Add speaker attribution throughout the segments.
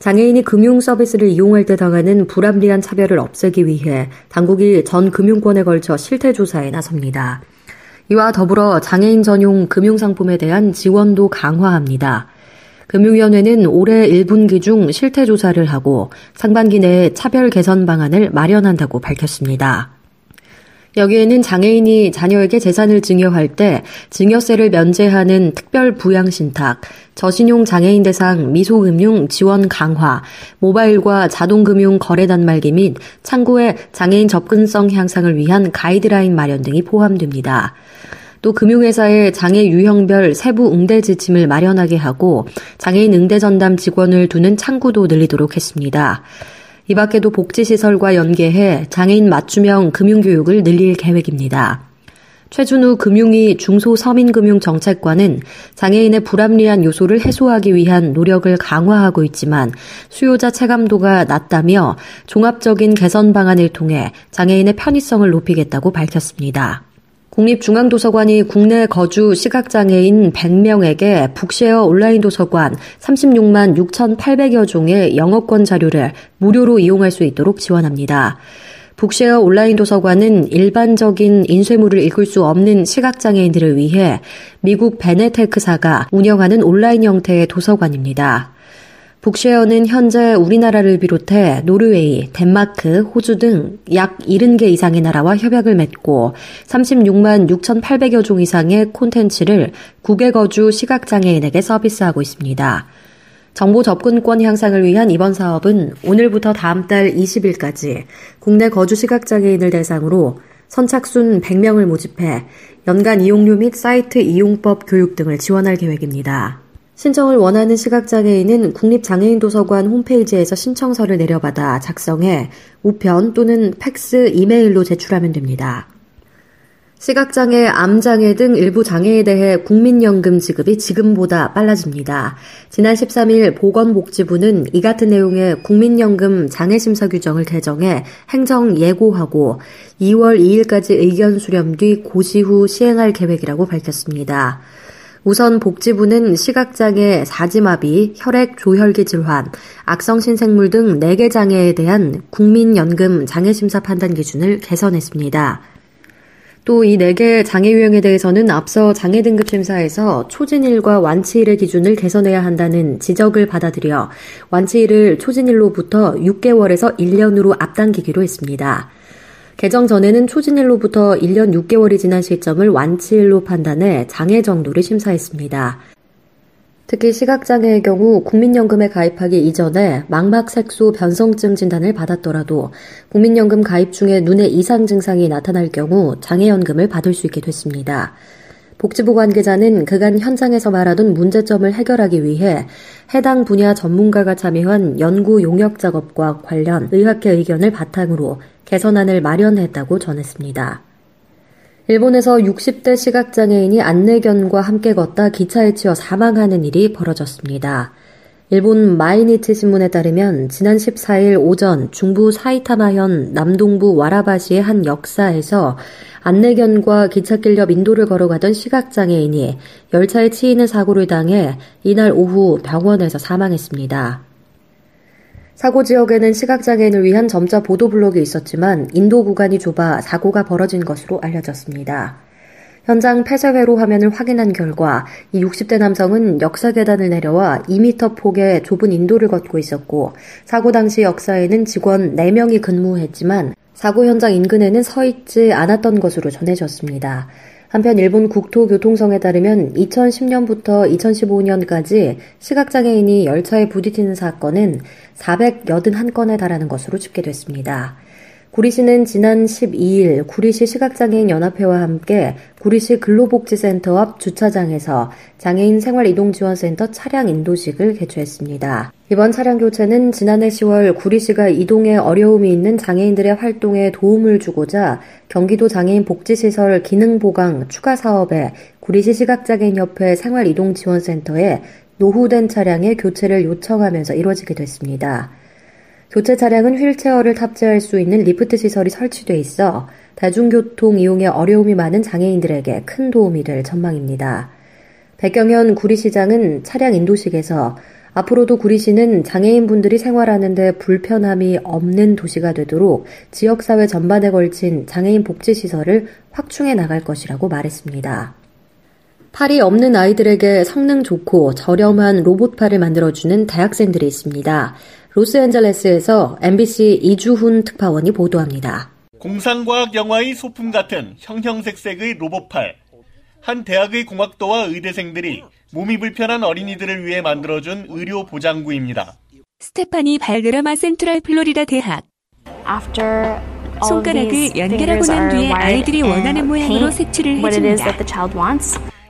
Speaker 1: 장애인이 금융 서비스를 이용할 때 당하는 불합리한 차별을 없애기 위해 당국이 전 금융권에 걸쳐 실태 조사에 나섭니다. 이와 더불어 장애인 전용 금융 상품에 대한 지원도 강화합니다. 금융위원회는 올해 1분기 중 실태 조사를 하고 상반기 내에 차별 개선 방안을 마련한다고 밝혔습니다. 여기에는 장애인이 자녀에게 재산을 증여할 때 증여세를 면제하는 특별 부양 신탁, 저신용 장애인 대상 미소금융 지원 강화, 모바일과 자동금융 거래 단말기 및 창구의 장애인 접근성 향상을 위한 가이드라인 마련 등이 포함됩니다. 또 금융회사의 장애 유형별 세부 응대 지침을 마련하게 하고 장애인 응대 전담 직원을 두는 창구도 늘리도록 했습니다. 이 밖에도 복지시설과 연계해 장애인 맞춤형 금융교육을 늘릴 계획입니다. 최준우 금융위 중소서민금융정책관은 장애인의 불합리한 요소를 해소하기 위한 노력을 강화하고 있지만 수요자 체감도가 낮다며 종합적인 개선 방안을 통해 장애인의 편의성을 높이겠다고 밝혔습니다. 국립중앙도서관이 국내 거주 시각장애인 100명에게 북쉐어 온라인 도서관 36만 6,800여 종의 영어권 자료를 무료로 이용할 수 있도록 지원합니다. 북쉐어 온라인 도서관은 일반적인 인쇄물을 읽을 수 없는 시각장애인들을 위해 미국 베네테크사가 운영하는 온라인 형태의 도서관입니다. 북쉐어는 현재 우리나라를 비롯해 노르웨이, 덴마크, 호주 등 약 70개 이상의 나라와 협약을 맺고 36만 6,800여 종 이상의 콘텐츠를 국외 거주 시각장애인에게 서비스하고 있습니다. 정보 접근권 향상을 위한 이번 사업은 오늘부터 다음 달 20일까지 국내 거주 시각장애인을 대상으로 선착순 100명을 모집해 연간 이용료 및 사이트 이용법 교육 등을 지원할 계획입니다. 신청을 원하는 시각장애인은 국립장애인도서관 홈페이지에서 신청서를 내려받아 작성해 우편 또는 팩스, 이메일로 제출하면 됩니다. 시각장애, 암장애 등 일부 장애에 대해 국민연금 지급이 지금보다 빨라집니다. 지난 13일 보건복지부는 이 같은 내용의 국민연금 장애심사 규정을 개정해 행정 예고하고 2월 2일까지 의견 수렴 뒤 고시 후 시행할 계획이라고 밝혔습니다. 우선 복지부는 시각장애, 사지마비, 혈액 조혈기 질환, 악성신생물 등 4개 장애에 대한 국민연금 장애심사 판단 기준을 개선했습니다. 또 이 4개 장애 유형에 대해서는 앞서 장애 등급 심사에서 초진일과 완치일의 기준을 개선해야 한다는 지적을 받아들여 완치일을 초진일로부터 6개월에서 1년으로 앞당기기로 했습니다. 개정 전에는 초진일로부터 1년 6개월이 지난 시점을 완치일로 판단해 장애 정도를 심사했습니다. 특히 시각장애의 경우 국민연금에 가입하기 이전에 망막색소 변성증 진단을 받았더라도 국민연금 가입 중에 눈의 이상 증상이 나타날 경우 장애연금을 받을 수 있게 됐습니다. 복지부 관계자는 그간 현장에서 말하던 문제점을 해결하기 위해 해당 분야 전문가가 참여한 연구 용역 작업과 관련 의학회 의견을 바탕으로 개선안을 마련했다고 전했습니다. 일본에서 60대 시각장애인이 안내견과 함께 걷다 기차에 치여 사망하는 일이 벌어졌습니다. 일본 마이니치 신문에 따르면 지난 14일 오전 중부 사이타마현 남동부 와라바시의 한 역사에서 안내견과 기찻길 옆 인도를 걸어가던 시각장애인이 열차에 치이는 사고를 당해 이날 오후 병원에서 사망했습니다. 사고 지역에는 시각장애인을 위한 점자 보도 블록이 있었지만 인도 구간이 좁아 사고가 벌어진 것으로 알려졌습니다. 현장 폐쇄회로 화면을 확인한 결과 이 60대 남성은 역사 계단을 내려와 2m 폭의 좁은 인도를 걷고 있었고 사고 당시 역사에는 직원 4명이 근무했지만 사고 현장 인근에는 서 있지 않았던 것으로 전해졌습니다. 한편 일본 국토교통성에 따르면 2010년부터 2015년까지 시각장애인이 열차에 부딪히는 사건은 481건에 달하는 것으로 집계됐습니다. 구리시는 지난 12일 구리시 시각장애인 연합회와 함께 구리시 근로복지센터 앞 주차장에서 장애인 생활이동지원센터 차량 인도식을 개최했습니다. 이번 차량 교체는 지난해 10월 구리시가 이동에 어려움이 있는 장애인들의 활동에 도움을 주고자 경기도 장애인 복지시설 기능 보강 추가 사업에 구리시 시각장애인협회 생활이동지원센터에 노후된 차량의 교체를 요청하면서 이뤄지게 됐습니다. 교체 차량은 휠체어를 탑재할 수 있는 리프트 시설이 설치돼 있어 대중교통 이용에 어려움이 많은 장애인들에게 큰 도움이 될 전망입니다. 백경현 구리시장은 차량 인도식에서 앞으로도 구리시는 장애인분들이 생활하는데 불편함이 없는 도시가 되도록 지역사회 전반에 걸친 장애인 복지시설을 확충해 나갈 것이라고 말했습니다. 팔이 없는 아이들에게 성능 좋고 저렴한 로봇팔을 만들어주는 대학생들이 있습니다. 로스앤젤레스에서 MBC 이주훈 특파원이 보도합니다.
Speaker 2: 공상과학 영화의 소품 같은 형형색색의 로봇팔. 한 대학의 공학도와 의대생들이 몸이 불편한 어린이들을 위해 만들어준 의료 보장구입니다.
Speaker 3: 스테파니 발드라마 센트럴 플로리다 대학. 손가락을 연결하고 난 뒤에 아이들이 원하는 모양으로 색칠을 해줍니다.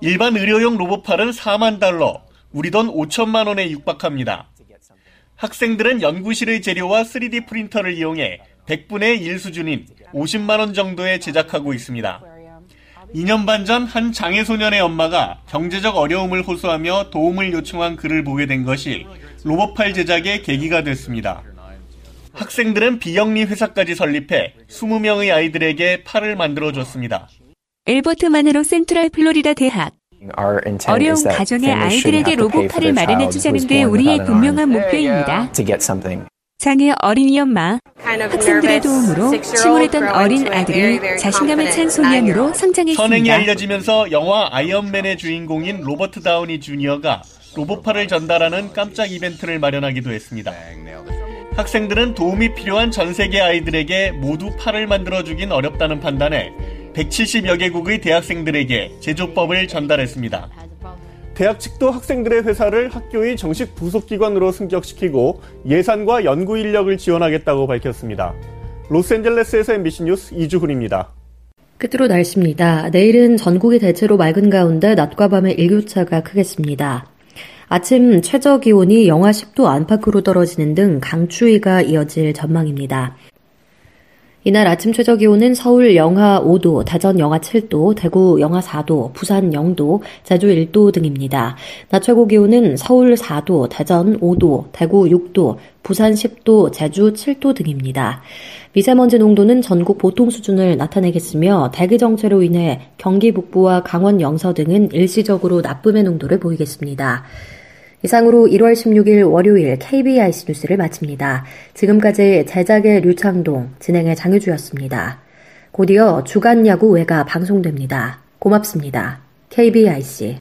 Speaker 2: 일반 의료용 로봇팔은 4만 달러, 우리 돈 5천만 원에 육박합니다. 학생들은 연구실의 재료와 3D 프린터를 이용해 100분의 1 수준인 50만 원 정도에 제작하고 있습니다. 2년 반 전 한 장애 소년의 엄마가 경제적 어려움을 호소하며 도움을 요청한 글을 보게 된 것이 로봇팔 제작의 계기가 됐습니다. 학생들은 비영리 회사까지 설립해 20명의 아이들에게 팔을 만들어 줬습니다.
Speaker 3: 엘버트 마네로 센트럴 플로리다 대학 어려운 가정의 아이들에게 로봇팔을 마련해 주자는 게 우리의 분명한 목표입니다. 장애 어린이 엄마, 학생들의 도움으로 침울했던 어린 아들이 자신감을 찬 소년으로 성장했습니다.
Speaker 2: 선행이 알려지면서 영화 아이언맨의 주인공인 로버트 다우니 주니어가 로봇팔을 전달하는 깜짝 이벤트를 마련하기도 했습니다. 학생들은 도움이 필요한 전 세계 아이들에게 모두 팔을 만들어 주긴 어렵다는 판단에 170여 개국의 대학생들에게 제조법을 전달했습니다. 대학 측도 학생들의 회사를 학교의 정식 부속기관으로 승격시키고 예산과 연구 인력을 지원하겠다고 밝혔습니다. 로스앤젤레스에서 MBC 뉴스 이주훈입니다.
Speaker 1: 끝으로 날씨입니다. 내일은 전국이 대체로 맑은 가운데 낮과 밤의 일교차가 크겠습니다. 아침 최저 기온이 영하 10도 안팎으로 떨어지는 등 강추위가 이어질 전망입니다. 이날 아침 최저 기온은 서울 영하 5도, 대전 영하 7도, 대구 영하 4도, 부산 0도, 제주 1도 등입니다. 낮 최고 기온은 서울 4도, 대전 5도, 대구 6도, 부산 10도, 제주 7도 등입니다. 미세먼지 농도는 전국 보통 수준을 나타내겠으며 대기 정체로 인해 경기 북부와 강원 영서 등은 일시적으로 나쁨의 농도를 보이겠습니다. 이상으로 1월 16일 월요일 KBIC 뉴스를 마칩니다. 지금까지 제작의 류창동, 진행의 장유주였습니다. 곧이어 주간 야구 외가 방송됩니다. 고맙습니다. KBIC